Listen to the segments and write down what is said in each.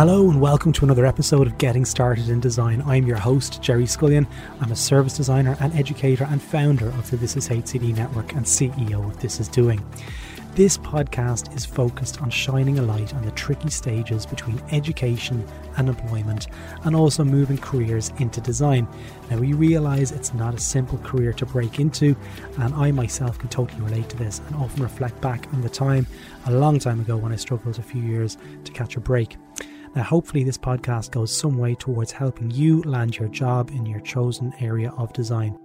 Hello and welcome to another episode of Getting Started in Design. I'm your host, Gerry Scullion. I'm a service designer and educator and founder of the This Is HCD network and CEO of This Is Doing. This podcast is focused on shining a light on the tricky stages between education and employment and also moving careers into design. Now, we realize it's not a simple career to break into, and I myself can totally relate to this and often reflect back on the time a long time ago when I struggled a few years to catch a break. Now, hopefully, this podcast goes some way towards helping you land your job in your chosen area of design.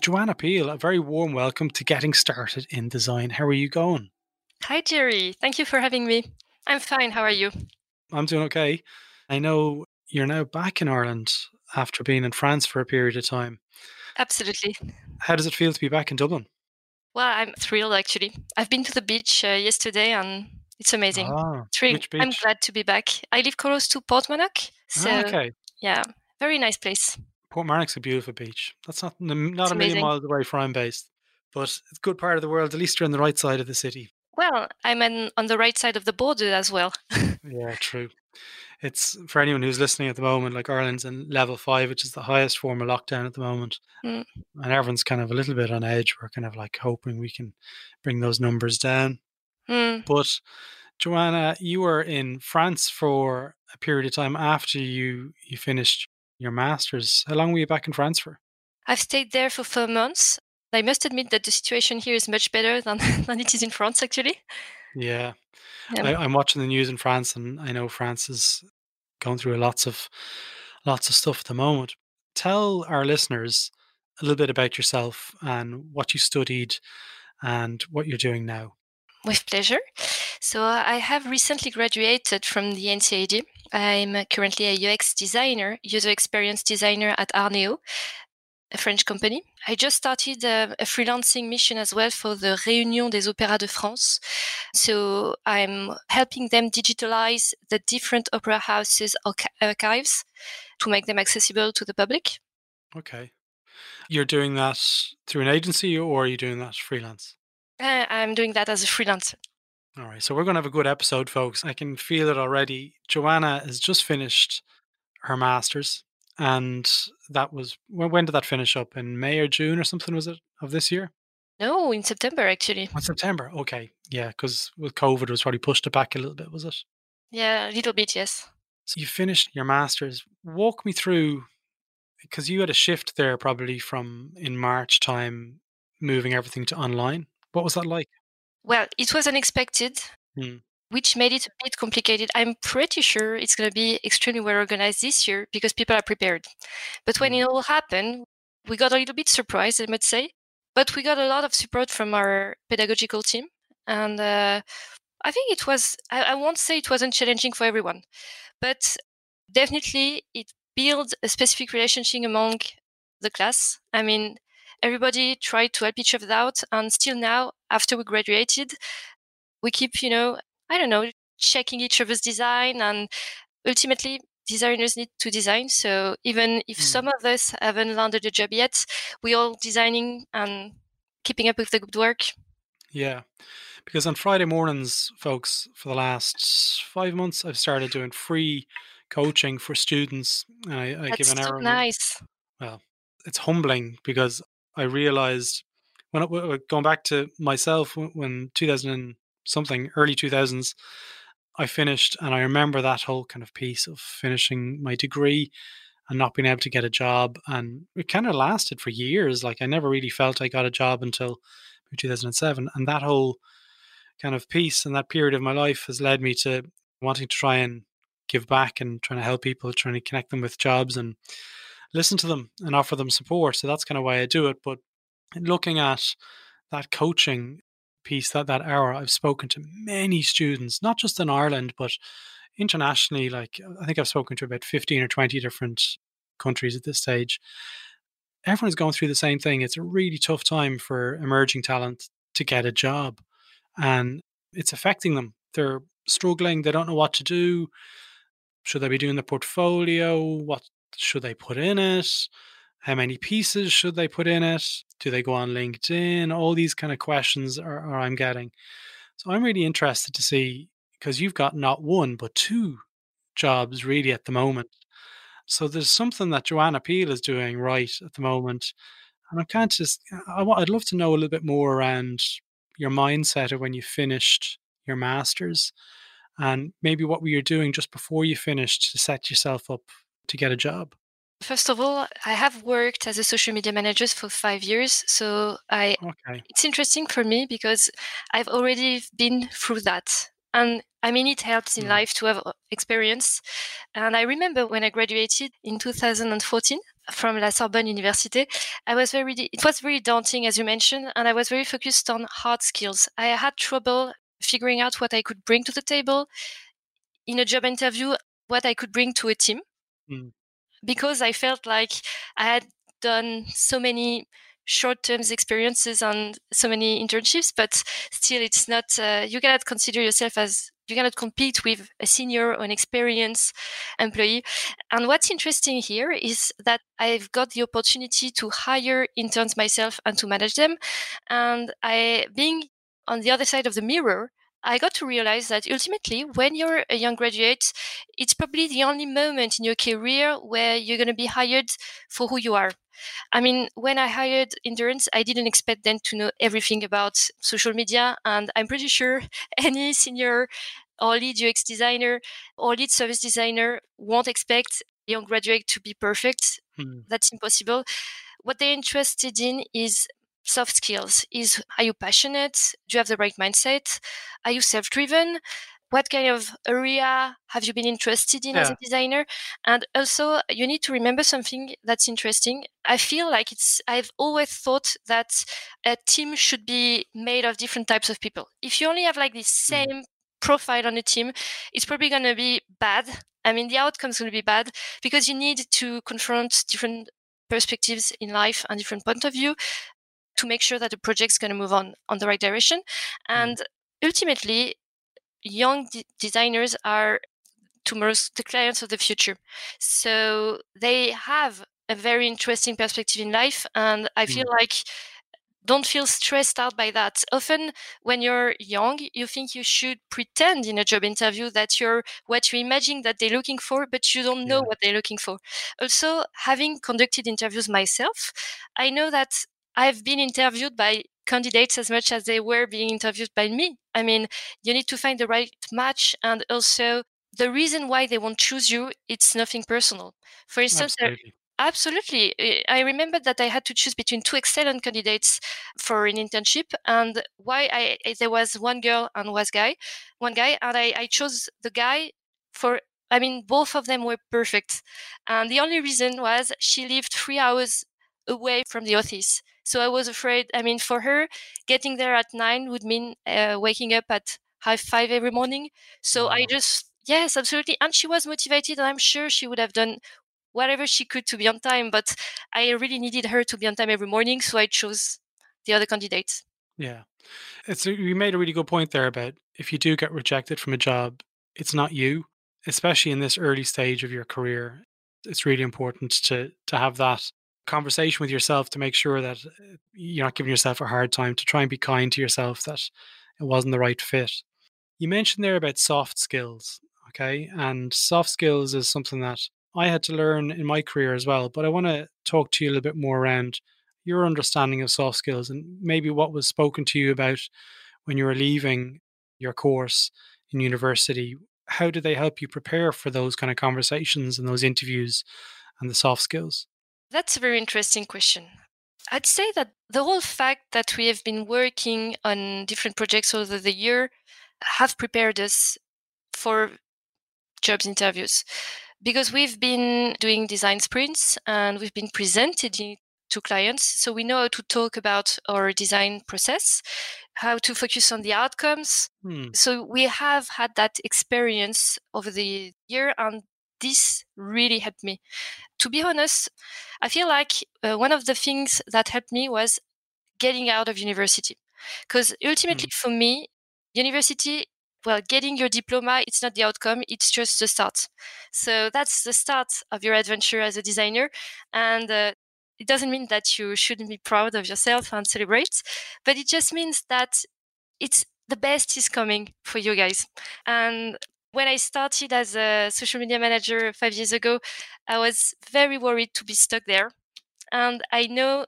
Joanna Peel, a very warm welcome to getting started in design. How are you going? Hi, Gerry. Thank you for having me. I'm fine. How are you? I'm doing okay. I know you're now back in Ireland after being in France for a period of time. Absolutely. How does it feel to be back in Dublin? Well, I'm thrilled actually. I've been to the beach uh, yesterday and it's amazing. Ah, Really, which beach? I'm glad to be back. I live close to Portmarnock, so Ah, okay. yeah, very nice place. Portmarnock's a beautiful beach. That's not not It's a million miles away from where I'm based, but it's a good part of the world. At least you're on the right side of the city. Well, I'm an, on the right side of the border as well. Yeah, true. It's for anyone who's listening at the moment, like Ireland's in level five, which is the highest form of lockdown at the moment. Mm. And everyone's kind of a little bit on edge. We're kind of like hoping we can bring those numbers down. Hmm. But Joanna, you were in France for a period of time after you you finished your masters. How long were you back in France for? I've stayed there for four months. I must admit that the situation here is much better than, than it is in France, actually. Yeah. I, I'm watching the news in France, and I know France is going through lots of lots of stuff at the moment. Tell our listeners a little bit about yourself and what you studied and what you're doing now. With pleasure. So I have recently graduated from the NCAD. I'm uh, currently a UX designer, user experience designer at Arneo, a French company. I just started a, a freelancing mission as well for the Réunion des Opéras de France. So I'm helping them digitalize the different opera houses archi- archives to make them accessible to the public. Okay, you're doing that through an agency, or are you doing that freelance? Uh, I'm doing that as a freelancer. All right, so we're going to have a good episode, folks. I can feel it already. Joanna has just finished her masters, and that was when, when did that finish up? In May or June or something? Was it of this year? No, in September actually. On September. Okay, yeah, because with COVID, it was probably pushed it back a little bit. Was it? Yeah, a little bit, yes. So you finished your masters. Walk me through, because you had a shift there probably from in March time, moving everything to online. What was that like? Well, it was unexpected, Hmm. which made it a bit complicated. I'm pretty sure it's going to be extremely well organized this year because people are prepared. But when Mm. it all happened, we got a little bit surprised, I must say. But we got a lot of support from our pedagogical team. And uh, I think it was, I, I won't say it wasn't challenging for everyone, but definitely it built a specific relationship among the class. I mean, everybody tried to help each other out. And still now, after we graduated, we keep, you know, I don't know, checking each other's design. And ultimately, designers need to design. So even if Mm. some of us haven't landed a job yet, we're all designing and keeping up with the good work. Yeah. Because on Friday mornings, folks, for the last five months, I've started doing free coaching for students. And I, I give an hour. nice. Well, it's humbling because I realized when I, going back to myself when- when 2000 and something, early 2000s, I finished, and I remember that whole kind of piece of finishing my degree and not being able to get a job. And it kind of lasted for years. Like I never really felt I got a job until 2007. And that whole kind of piece and that period of my life has led me to wanting to try and give back and trying to help people, trying to connect them with jobs and listen to them and offer them support. So that's kind of why I do it. But looking at that coaching piece, that that hour, I've spoken to many students, not just in Ireland, but internationally. Like I think I've spoken to about fifteen or twenty different countries at this stage. Everyone's going through the same thing. It's a really tough time for emerging talent to get a job, and it's affecting them. They're struggling. They don't know what to do. Should they be doing the portfolio? What should they put in it? How many pieces should they put in it? Do they go on LinkedIn? All these kind of questions are, are I'm getting. So I'm really interested to see because you've got not one but two jobs really at the moment. So there's something that Joanna Peel is doing right at the moment, and kind of just I, I'd love to know a little bit more around your mindset of when you finished your masters, and maybe what were you doing just before you finished to set yourself up to get a job. First of all, I have worked as a social media manager for five years, so I okay. it's interesting for me because I've already been through that, and I mean it helps in mm. life to have uh, experience. And I remember when I graduated in 2014 from La Sorbonne University, I was very it was very daunting as you mentioned, and I was very focused on hard skills. I had trouble figuring out what I could bring to the table in a job interview, what I could bring to a team mm. because I felt like I had done so many short-term experiences and so many internships, but still, it's not. Uh, you cannot consider yourself as you cannot compete with a senior or an experienced employee. And what's interesting here is that I've got the opportunity to hire interns myself and to manage them. And I, being on the other side of the mirror, I got to realize that ultimately, when you're a young graduate, it's probably the only moment in your career where you're going to be hired for who you are. I mean, when I hired interns, I didn't expect them to know everything about social media. And I'm pretty sure any senior or lead UX designer or lead service designer won't expect a young graduate to be perfect. Hmm. That's impossible. What they're interested in is soft skills. Is are you passionate? Do you have the right mindset? Are you self-driven? What kind of area have you been interested in yeah. as a designer? And also you need to remember something that's interesting. I feel like it's i've always thought that a team should be made of different types of people. If you only have like the mm. same mm. profile on a team it's probably going to be bad. I mean the outcome's going to be bad because you need to confront different perspectives in life and different point of view to make sure that the project's going to move on on the right direction. Mm. And ultimately, young designers are tomorrow's the clients of the future. So they have a very interesting perspective in life, and I feel mm. like don't feel stressed out by that. Often, when you're young, you think you should pretend in a job interview that you're what you imagine that they're looking for, but you don't know yeah. what they're looking for. Also, having conducted interviews myself, I know that I've been interviewed by candidates as much as they were being interviewed by me. I mean, you need to find the right match and also the reason why they won't choose you, it's nothing personal. For instance, absolutely. absolutely. I remember that I had to choose between two excellent candidates for an internship and why I there was one girl and was guy, one guy, and I, I chose the guy for I mean, both of them were perfect. And the only reason was she lived three hours away from the office. So I was afraid. I mean, for her, getting there at nine would mean uh, waking up at half five every morning. So wow. I just, yes, absolutely. And she was motivated, and I'm sure she would have done whatever she could to be on time. But I really needed her to be on time every morning, so I chose the other candidates. Yeah, it's you made a really good point there about if you do get rejected from a job, it's not you, especially in this early stage of your career. It's really important to to have that conversation with yourself to make sure that uh, you're not giving yourself a hard time, to try and be kind to yourself that it wasn't the right fit. You mentioned there about soft skills, okay? And soft skills is something that I had to learn in my career as well. But I want to talk to you a little bit more around your understanding of soft skills and maybe what was spoken to you about when you were leaving your course in university. How did they help you prepare for those kind of conversations and those interviews and the soft skills? That's a very interesting question. I'd say that the whole fact that we have been working on different projects over the year have prepared us for jobs interviews because we've been doing design sprints and we've been presented to clients. So we know how to talk about our design process, how to focus on the outcomes. Hmm. So we have had that experience over the year and this really helped me. To be honest, I feel like uh, one of the things that helped me was getting out of university. Because ultimately, mm. for me, university well, getting your diploma, it's not the outcome, it's just the start. So that's the start of your adventure as a designer. And uh, it doesn't mean that you shouldn't be proud of yourself and celebrate, but it just means that it's the best is coming for you guys. And when I started as a social media manager five years ago, I was very worried to be stuck there. And I know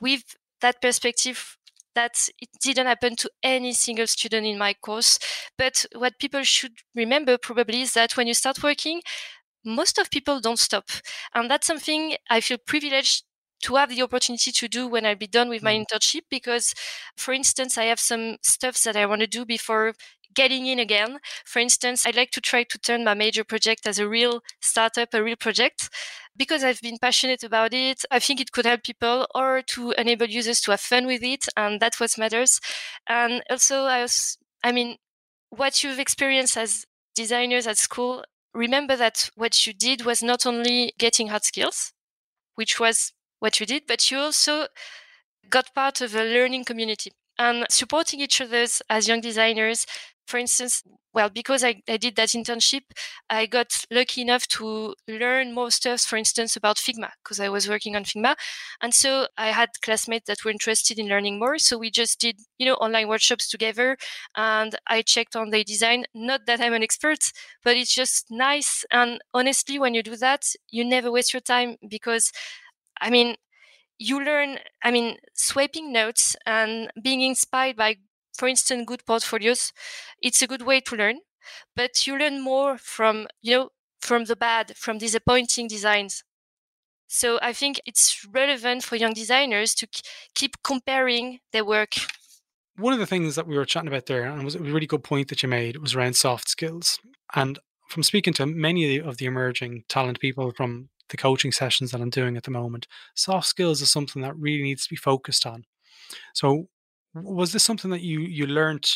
with that perspective, that it didn't happen to any single student in my course. But what people should remember probably is that when you start working, most of people don't stop. And that's something I feel privileged to have the opportunity to do when I'll be done with my mm. internship because for instance I have some stuff that I want to do before getting in again. For instance, I'd like to try to turn my major project as a real startup, a real project. Because I've been passionate about it, I think it could help people or to enable users to have fun with it. And that's what matters. And also, I, was, I mean, what you've experienced as designers at school, remember that what you did was not only getting hard skills, which was what you did, but you also got part of a learning community and supporting each other as young designers for instance, well, because I, I did that internship, I got lucky enough to learn more stuff, for instance, about Figma, because I was working on Figma. And so I had classmates that were interested in learning more. So we just did, you know, online workshops together and I checked on their design. Not that I'm an expert, but it's just nice. And honestly, when you do that, you never waste your time because I mean, you learn, I mean, swiping notes and being inspired by for instance, good portfolios, it's a good way to learn, but you learn more from, you know, from the bad, from disappointing designs. So I think it's relevant for young designers to keep comparing their work. One of the things that we were chatting about there, and was a really good point that you made, was around soft skills. And from speaking to many of the emerging talent people from the coaching sessions that I'm doing at the moment, soft skills is something that really needs to be focused on. So, was this something that you you learned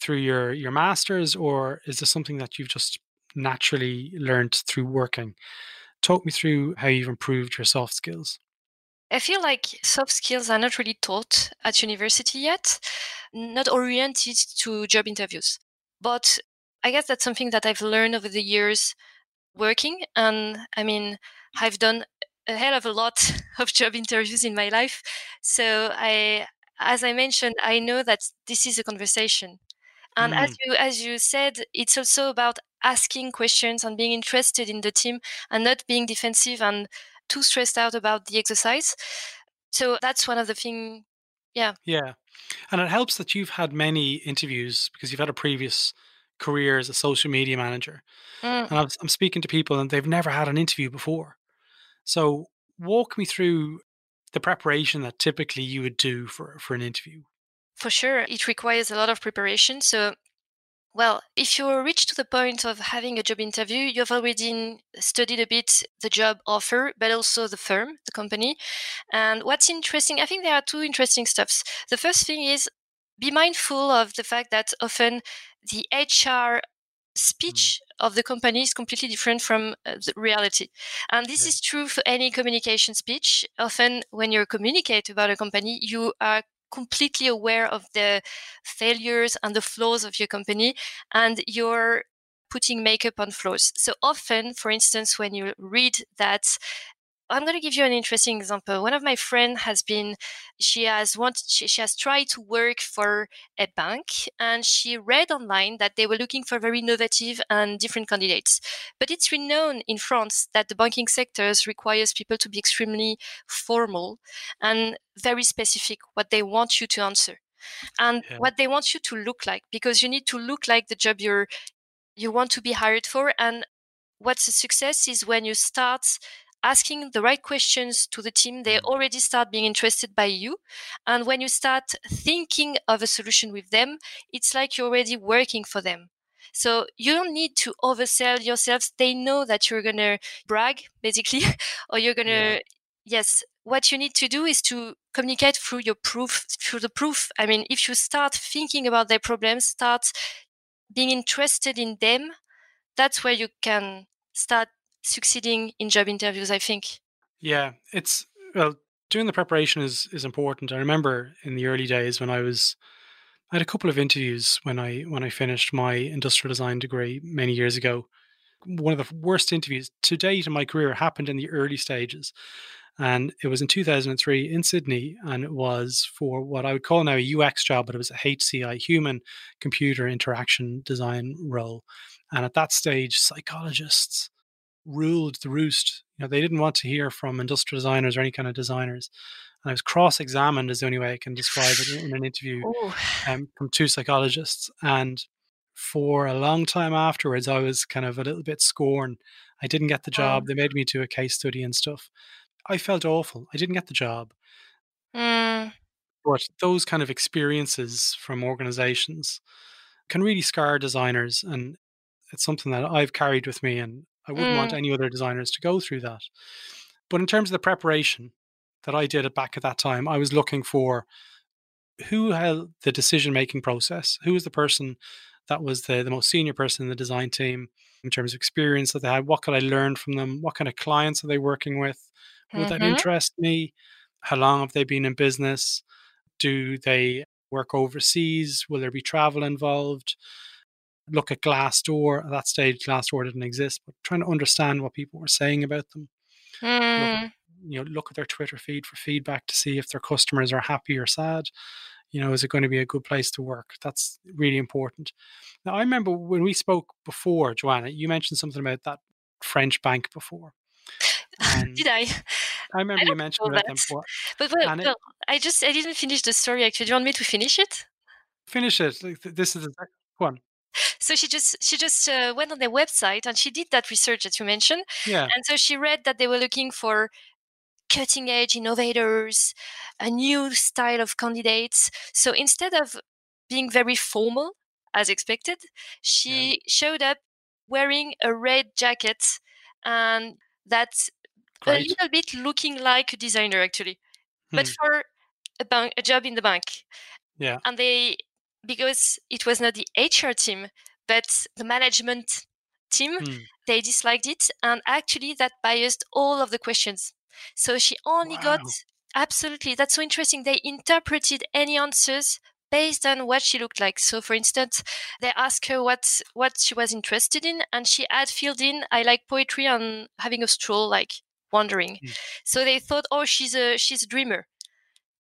through your your masters or is this something that you've just naturally learned through working talk me through how you've improved your soft skills I feel like soft skills are not really taught at university yet, not oriented to job interviews. But I guess that's something that I've learned over the years working. And I mean, I've done a hell of a lot of job interviews in my life. So I as I mentioned, I know that this is a conversation. And mm. as you as you said, it's also about asking questions and being interested in the team and not being defensive and too stressed out about the exercise. So that's one of the things. Yeah. Yeah. And it helps that you've had many interviews because you've had a previous career as a social media manager. Mm. And I'm speaking to people and they've never had an interview before. So walk me through the preparation that typically you would do for, for an interview? For sure, it requires a lot of preparation. So, well, if you reach to the point of having a job interview, you've already studied a bit the job offer, but also the firm, the company. And what's interesting, I think there are two interesting stuffs. The first thing is be mindful of the fact that often the HR speech mm. of the company is completely different from uh, the reality. And this yeah. is true for any communication speech. Often, when you communicate about a company, you are completely aware of the failures and the flaws of your company, and you're putting makeup on flaws. So often, for instance, when you read that I'm going to give you an interesting example. One of my friends has been, she has wanted, she, she, has tried to work for a bank and she read online that they were looking for very innovative and different candidates. But it's renowned in France that the banking sector requires people to be extremely formal and very specific what they want you to answer and yeah. what they want you to look like because you need to look like the job you're you want to be hired for and what's a success is when you start asking the right questions to the team, they mm. already start being interested by you. And when you start thinking of a solution with them, it's like you're already working for them. So you don't need to oversell yourselves. They know that you're going to brag, basically, or you're going to, yeah. yes. What you need to do is to communicate through your proof, through the proof. I mean, if you start thinking about their problems, start being interested in them, that's where you can start succeeding in job interviews, I think. Yeah, it's well, doing the preparation is is important. I remember in the early days when I was I had a couple of interviews when I when I finished my industrial design degree many years ago. One of the worst interviews to date in my career happened in the early stages. And it was in 2003 in Sydney, and it was for what I would call now a UX job, but it was a HCI, human computer interaction design role. And at that stage, psychologists ruled the roost. You know, they didn't want to hear from industrial designers or any kind of designers. And I was cross-examined, is the only way I can describe it in an interview um, from two psychologists. And for a long time afterwards, I was kind of a little bit scorned. I didn't get the job. They made me do a case study and stuff. I felt awful. I didn't get the job. Mm. But those kind of experiences from organizations can really scar designers. And it's something that I've carried with me. And I wouldn't mm. want any other designers to go through that. But in terms of the preparation, that I did it back at that time, I was looking for who had the decision making process, who was the person that was the, the most senior person in the design team in terms of experience that they had, what could I learn from them, what kind of clients are they working with, would mm-hmm. that interest me, how long have they been in business, do they work overseas, will there be travel involved, look at Glassdoor. At that stage, Glassdoor didn't exist, but trying to understand what people were saying about them. Mm you know look at their twitter feed for feedback to see if their customers are happy or sad. You know is it going to be a good place to work? That's really important. Now i remember when we spoke before joanna you mentioned something about that french bank before did i? I remember I you mentioned about them before but well, well, i just i didn't finish the story actually. Do you want me to finish it? Finish it. This is the one so she just she just uh, went on their website and she did that research that you mentioned yeah and so she read that they were looking for cutting edge innovators, a new style of candidates. So instead of being very formal, as expected, she yeah. showed up wearing a red jacket and that's Great. a little bit looking like a designer actually, hmm. but for a bank, a job in the bank. Yeah. And they, because it was not the HR team, but the management team, hmm. they disliked it. And actually that biased all of the questions. So she only wow. got absolutely that's so interesting. They interpreted any answers based on what she looked like. So, for instance, they asked her what what she was interested in, and she had filled in, "I like poetry and having a stroll, like wandering." Mm. So they thought, "Oh, she's a she's a dreamer,"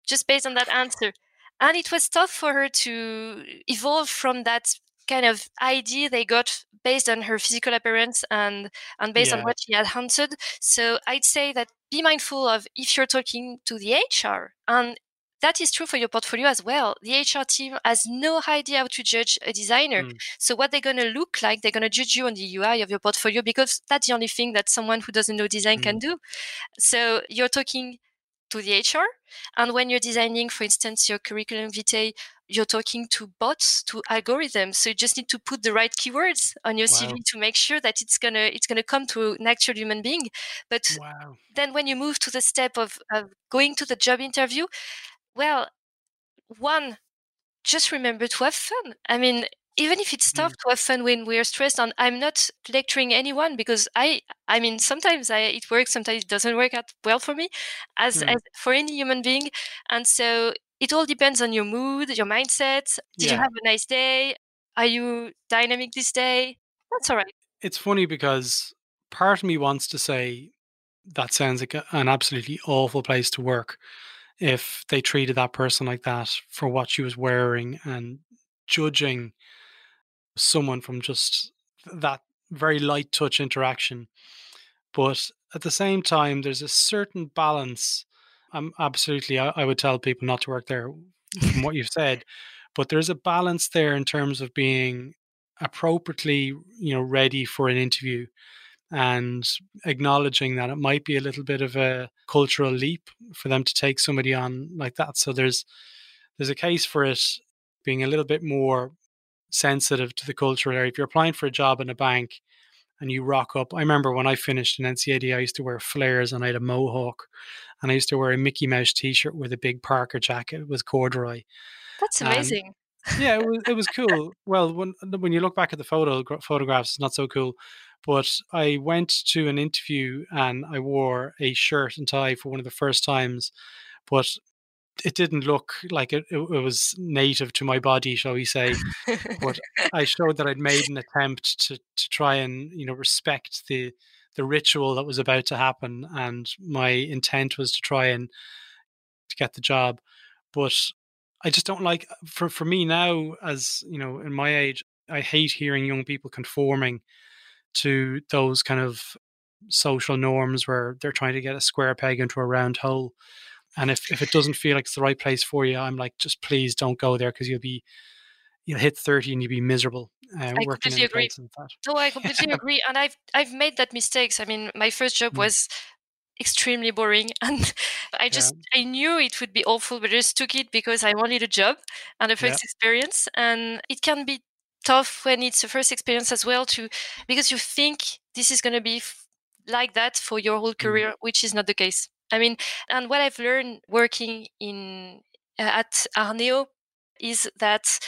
just based on that answer. And it was tough for her to evolve from that kind of idea they got based on her physical appearance and and based yeah. on what she had answered. So I'd say that be mindful of if you're talking to the HR and that is true for your portfolio as well. The HR team has no idea how to judge a designer. Mm. So what they're going to look like, they're going to judge you on the UI of your portfolio because that's the only thing that someone who doesn't know design mm. can do. So you're talking to the HR. And when you're designing, for instance, your curriculum vitae, you're talking to bots, to algorithms. So you just need to put the right keywords on your wow. CV to make sure that it's gonna it's gonna come to an actual human being. But wow. then when you move to the step of, of going to the job interview, well, one, just remember to have fun. I mean, even if it's tough mm. to have fun when we're stressed and i'm not lecturing anyone because i i mean sometimes I, it works sometimes it doesn't work out well for me as, mm. as for any human being and so it all depends on your mood your mindset did yeah. you have a nice day are you dynamic this day that's all right it's funny because part of me wants to say that sounds like an absolutely awful place to work if they treated that person like that for what she was wearing and judging someone from just that very light touch interaction. But at the same time, there's a certain balance. I'm absolutely, I, I would tell people not to work there from what you've said, but there's a balance there in terms of being appropriately, you know, ready for an interview and acknowledging that it might be a little bit of a cultural leap for them to take somebody on like that. So there's there's a case for it being a little bit more sensitive to the cultural area. If you're applying for a job in a bank and you rock up, I remember when I finished in NCAD, I used to wear flares and I had a mohawk, and I used to wear a Mickey Mouse T-shirt with a big Parker jacket with corduroy. That's amazing. Yeah, it was it was cool. Well, when when you look back at the photo photographs, it's not so cool. But I went to an interview and I wore a shirt and tie for one of the first times. But it didn't look like it, it, was native to my body, shall we say. but I showed that I'd made an attempt to to try and you know respect the the ritual that was about to happen, and my intent was to try and to get the job. But I just don't like for for me now, as you know, in my age, I hate hearing young people conforming to those kind of social norms where they're trying to get a square peg into a round hole. And if, if it doesn't feel like it's the right place for you, I'm like, just please don't go there because you'll be you'll hit 30 and you'll be miserable uh, I working completely in agree. No, I completely agree, and I've I've made that mistakes. I mean, my first job Mm. was extremely boring, and I just I knew it would be awful, but I just took it because I wanted a job and a Yeah. first experience. And it can be tough when it's a first experience as well, to because you think this is going to be f- like that for your whole Mm. career, which is not the case. I mean, and what I've learned working in uh, at Arneo is that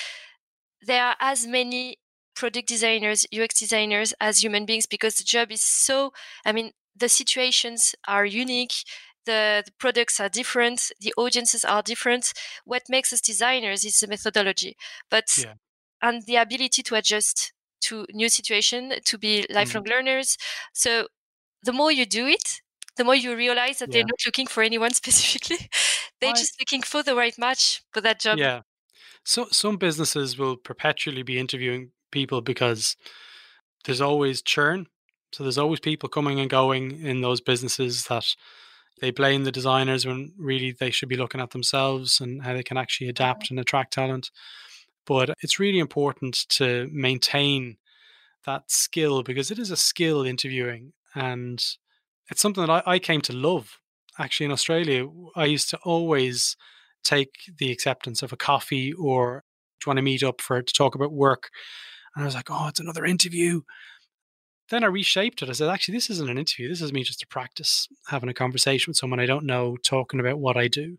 there are as many product designers, UX designers as human beings because the job is so, I mean, the situations are unique, the, the products are different, the audiences are different. What makes us designers is the methodology, but Yeah. and the ability to adjust to new situation, to be lifelong learners. So the more you do it, the more you realize that Yeah. they're not looking for anyone specifically. they're I- just looking for the right match for that job. Yeah. So some businesses will perpetually be interviewing people because there's always churn. So there's always people coming and going in those businesses that they blame the designers when really they should be looking at themselves and how they can actually adapt and attract talent. But it's really important to maintain that skill because it is a skill interviewing and it's something that I, I came to love. Actually, in Australia, I used to always take the acceptance of a coffee or do you want to meet up for to talk about work? And I was like, oh, it's another interview. Then I reshaped it. I said, actually, this isn't an interview. This is me just to practice having a conversation with someone I don't know, talking about what I do.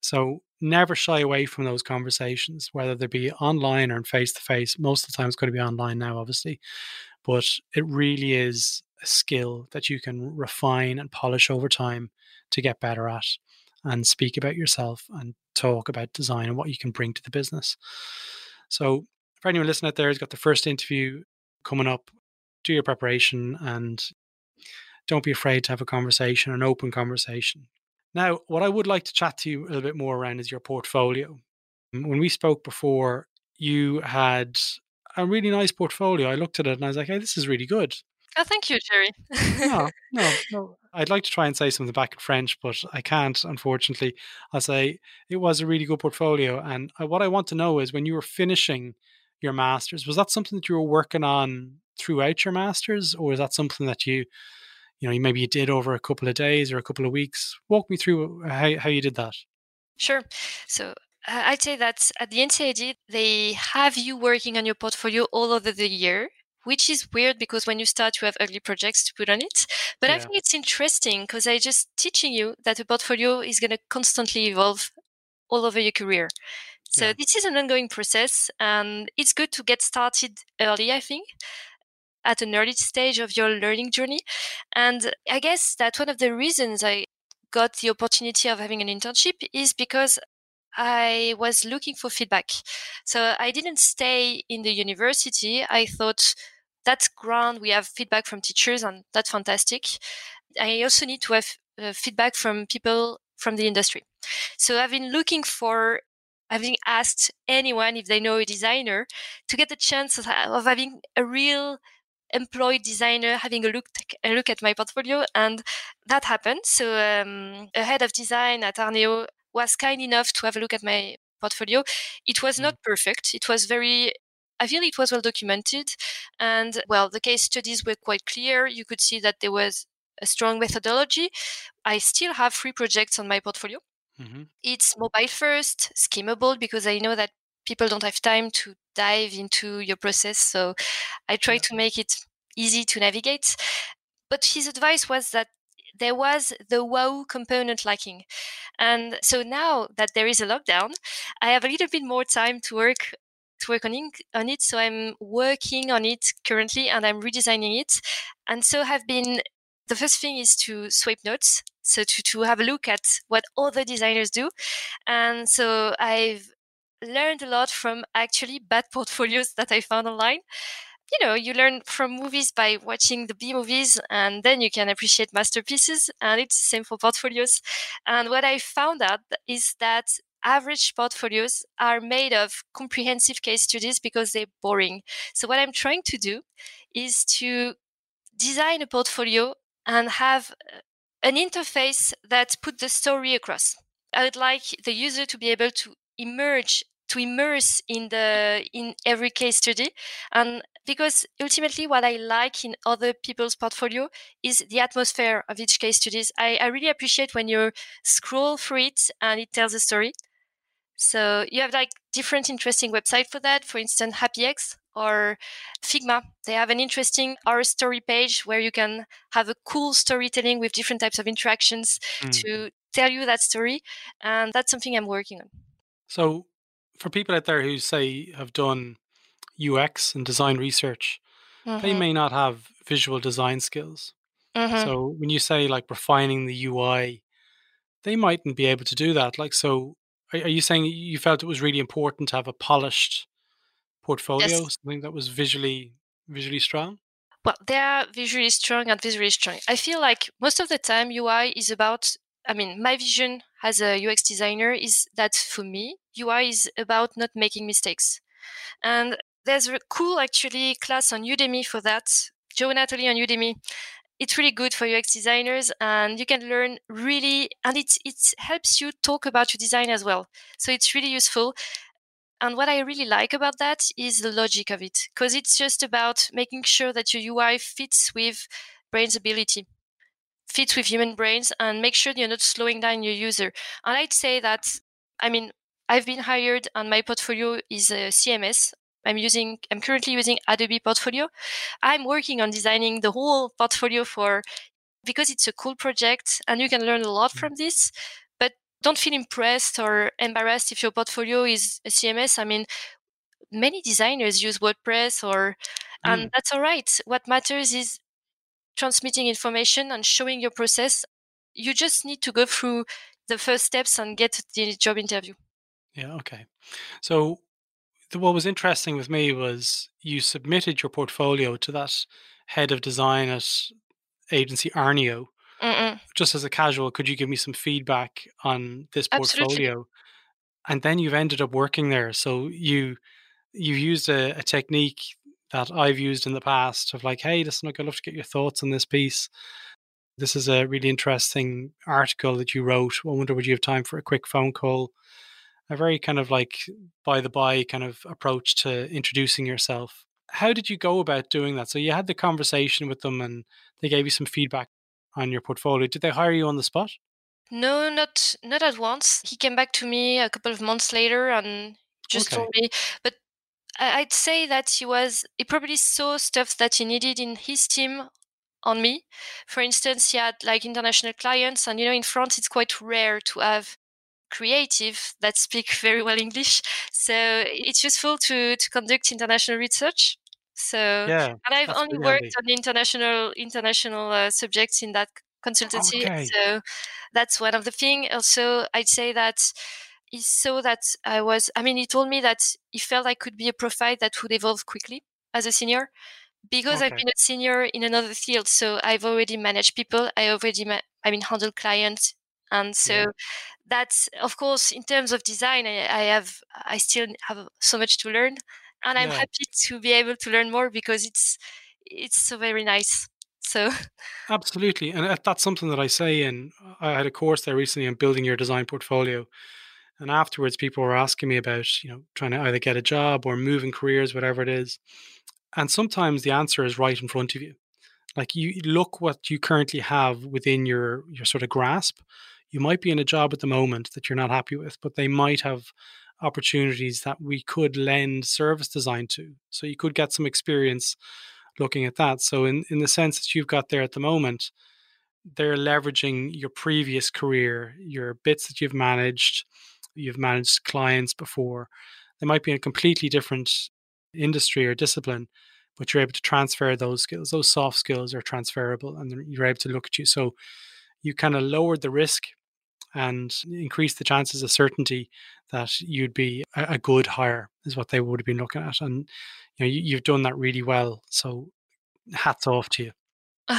So never shy away from those conversations, whether they be online or in face to face. Most of the time, it's going to be online now, obviously, but it really is a skill that you can refine and polish over time to get better at and speak about yourself and talk about design and what you can bring to the business. So, for anyone listening out there who's got the first interview coming up, do your preparation and don't be afraid to have a conversation, an open conversation. Now, what I would like to chat to you a little bit more around is your portfolio. Mm, when we spoke before, you had a really nice portfolio. I looked at it and I was like, hey, this is really good. Oh, thank you, Gerry. No, no, no. I'd like to try and say something back in French, but I can't, unfortunately. I'll say it was a really good portfolio. And I, what I want to know is when you were finishing your master's, was that something that you were working on throughout your master's, or was that something that you, you know, maybe you did over a couple of days or a couple of weeks? Walk me through how, how you did that. Sure. So uh, I'd say that at the NCAD, they have you working on your portfolio all over the year, which is weird because when you start, you have ugly projects to put on it. But I think it's interesting because I just teaching you that a portfolio is going to constantly evolve all over your career. So Yeah. this is an ongoing process, and it's good to get started early. I think at an early stage of your learning journey, and I guess that one of the reasons I got the opportunity of having an internship is because I was looking for feedback. So I didn't stay in the university. I thought that's grand. We have feedback from teachers, and that's fantastic. I also need to have uh, feedback from people from the industry. So I've been looking for, having asked anyone if they know a designer to get the chance of, of having a real employed designer having a look a look at my portfolio and that happened so um, a head of design at arneo was kind enough to have a look at my portfolio it was Mm. not perfect it was very i feel it was well documented And well, the case studies were quite clear. You could see that there was a strong methodology. I still have three projects on my portfolio. Mm-hmm. It's mobile first, skimmable, because I know that people don't have time to dive into your process. So I try yeah. to make it easy to navigate. But his advice was that there was the wow component lacking. And so now that there is a lockdown, I have a little bit more time to work to work on, on it. So I'm working on it currently and I'm redesigning it. And so have been the first thing is to swipe notes. So to, to have a look at what other designers do. And so I've learned a lot from actually bad portfolios that I found online you know, you learn from movies by watching the B movies, and then you can appreciate masterpieces. And it's the same for portfolios. And what I found out is that average portfolios are made of comprehensive case studies because they're boring. So what I'm trying to do is to design a portfolio and have uh, an interface that put the story across. I would like the user to be able to emerge to immerse in the in every case study and because ultimately what I like in other people's portfolio is the atmosphere of each case studies. I, I really appreciate when you scroll through it and it tells a story. So you have like different interesting website for that. For instance, HappyX or Figma. They have an interesting our story page where you can have a cool storytelling with different types of interactions mm. to tell you that story. And that's something I'm working on. So for people out there who say have done UX and design research, mm-hmm. they may not have visual design skills. Mm-hmm. So when you say like refining the UI, they mightn't be able to do that. Like, so are, are you saying you felt it was really important to have a polished portfolio, yes. something that was visually visually strong? Well, they are visually strong and visually strong. I feel like most of the time UI is about I mean, my vision as a UX designer is that for me, UI is about not making mistakes. And there's a cool actually class on Udemy for that. Joe Natoli on Udemy. It's really good for UX designers and you can learn really and it it helps you talk about your design as well. So it's really useful. And what I really like about that is the logic of it, because it's just about making sure that your UI fits with brain's ability, fits with human brains, and make sure you're not slowing down your user. And I'd say that, I mean, I've been hired and my portfolio is uh, a CMS, I'm using, I'm currently using Adobe Portfolio. I'm working on designing the whole portfolio for, because it's a cool project and you can learn a lot mm. from this, but don't feel impressed or embarrassed if your portfolio is a CMS. I mean, many designers use WordPress or, and mm. that's all right. What matters is transmitting information and showing your process. You just need to go through the first steps and get the job interview. Yeah. Okay. So what was interesting with me was you submitted your portfolio to that head of design at agency Arneo. Mm-mm. Just as a casual, could you give me some feedback on this portfolio? Absolutely. And then you've ended up working there. So you you used a, a, technique that I've used in the past of like, hey, listen, I'd love to get your thoughts on this piece. This is a really interesting article that you wrote. I wonder would you have time for a quick phone call? A very kind of like by the by kind of approach to introducing yourself. How did you go about doing that? So you had the conversation with them and they gave you some feedback on your portfolio. Did they hire you on the spot? No, not not at once. He came back to me a couple of months later and just okay. told me. But I'd say that he was he probably saw stuff that he needed in his team on me. For instance, he had like international clients, and you know, in France, it's quite rare to have creative that speak very well English. So it's useful to, to conduct international research. So, yeah, and I've only worked on international international uh, subjects in that consultancy. Okay. So that's one of the things. Also, I'd say that he saw that I was. I mean, he told me that he felt I could be a profile that would evolve quickly as a senior because okay. I've been a senior in another field. So I've already managed people. I already, ma- I mean, handled clients and so yeah. That's of course in terms of design I, I, have i still have so much to learn and i'm yeah. happy to be able to learn more because it's it's so very nice so absolutely and uh, that's something that i say and i had a course there recently on building your design portfolio and afterwards people were asking me about you know trying to either get a job or moving careers whatever it is And sometimes the answer is right in front of you. Like you look what you currently have within your your sort of grasp. You might be in a job at the moment that you're not happy with, but they might have opportunities that we could lend service design to. So you could get some experience looking at that. So in, in the sense that you've got there at the moment, they're leveraging your previous career, your bits that you've managed, you've managed clients before. They might be in a completely different industry or discipline, but you're able to transfer those skills. Those soft skills are transferable and you're able to look at you. So you kind of lowered the risk and increase the chances of certainty that you'd be a, good hire is what they would have been looking at. And you know, you, you've done that really well. So hats off to you.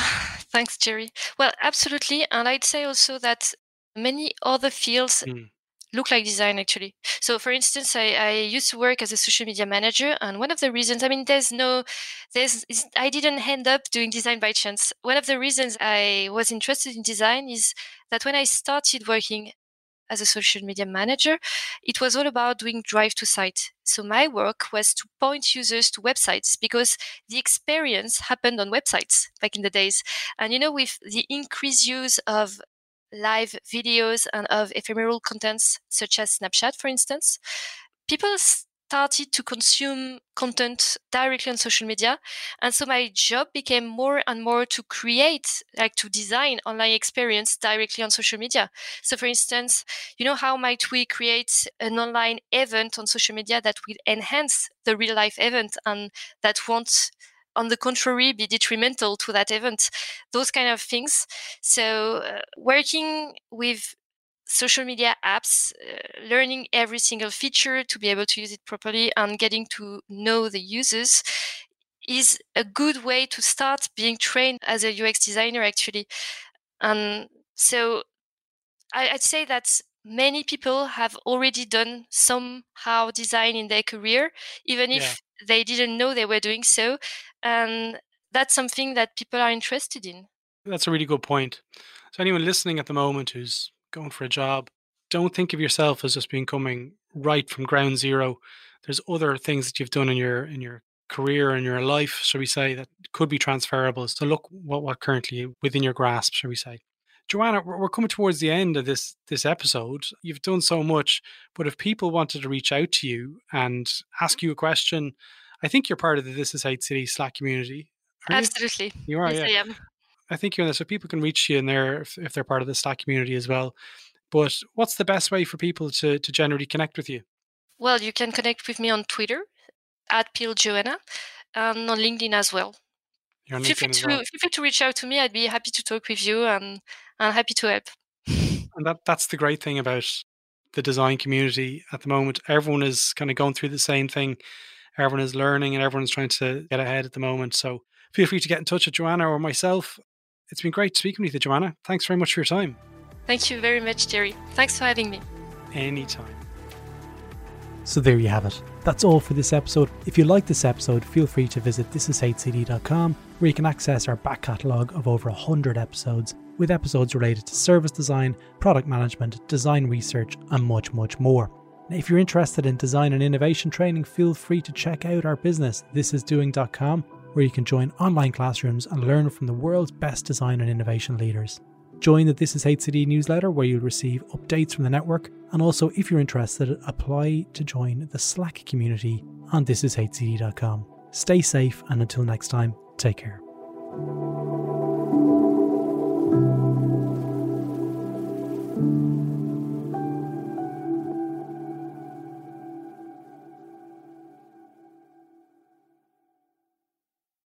thanks, Gerry. Well, absolutely. And I'd say also that many other fields mm. Look like design actually. So for instance, I, I, used to work as a social media manager. And one of the reasons, I mean, there's no, there's, I didn't end up doing design by chance. One of the reasons I was interested in design is that when I started working as a social media manager, it was all about doing drive to site. So my work was to point users to websites because the experience happened on websites back in the days. And you know, with the increased use of live videos and of ephemeral contents such as Snapchat, for instance, people started to consume content directly on social media. And so my job became more and more to create, like to design online experience directly on social media. So for instance, you know, how might we create an online event on social media that will enhance the real life event and that won't on the contrary be detrimental to that event those kind of things so uh, working with social media apps, uh, learning every single feature to be able to use it properly and getting to know the users is a good way to start being trained as a UX designer, actually. And so I, would say that many people have already done somehow design in their career, even if yeah. they didn't know they were doing so. And that's something that people are interested in. That's a really good point. So, anyone listening at the moment who's going for a job, don't think of yourself as just being coming right from ground zero. There's other things that you've done in your in your career and your life, shall we say, that could be transferable. So look what what currently within your grasp, shall we say. Joanna, we're coming towards the end of this this episode. You've done so much, but if people wanted to reach out to you and ask you a question, I think you're part of the This Is HCD Slack community. Absolutely. You, are, yes, yeah. I am. I think you're in there, so people can reach you in there if, if they're part of the Slack community as well. But what's the best way for people to, to generally connect with you? Well, you can connect with me on Twitter at Peel Joanna and on LinkedIn as well. You're on feel, free to, well. feel free to reach out to me. I'd be happy to talk with you and I'm happy to help. And that, that's the great thing about the design community at the moment. Everyone is kind of going through the same thing. Everyone is learning and everyone's trying to get ahead at the moment. So feel free to get in touch with Joanna or myself it's been great speaking with you, Joanna. Thanks very much for your time. Thank you very much, Gerry. Thanks for having me. Anytime. So there you have it. That's all for this episode. If you like this episode, feel free to visit thisishcd.com where you can access our back catalogue of over 100 episodes with episodes related to service design, product management, design research, and much, much more. If you're interested in design and innovation training, feel free to check out our business, thisisdoing.com, where you can join online classrooms and learn from the world's best design and innovation leaders. Join the This Is HCD newsletter where you'll receive updates from the network, and also, if you're interested, apply to join the Slack community on thisishcd.com. Stay safe, and until next time, take care.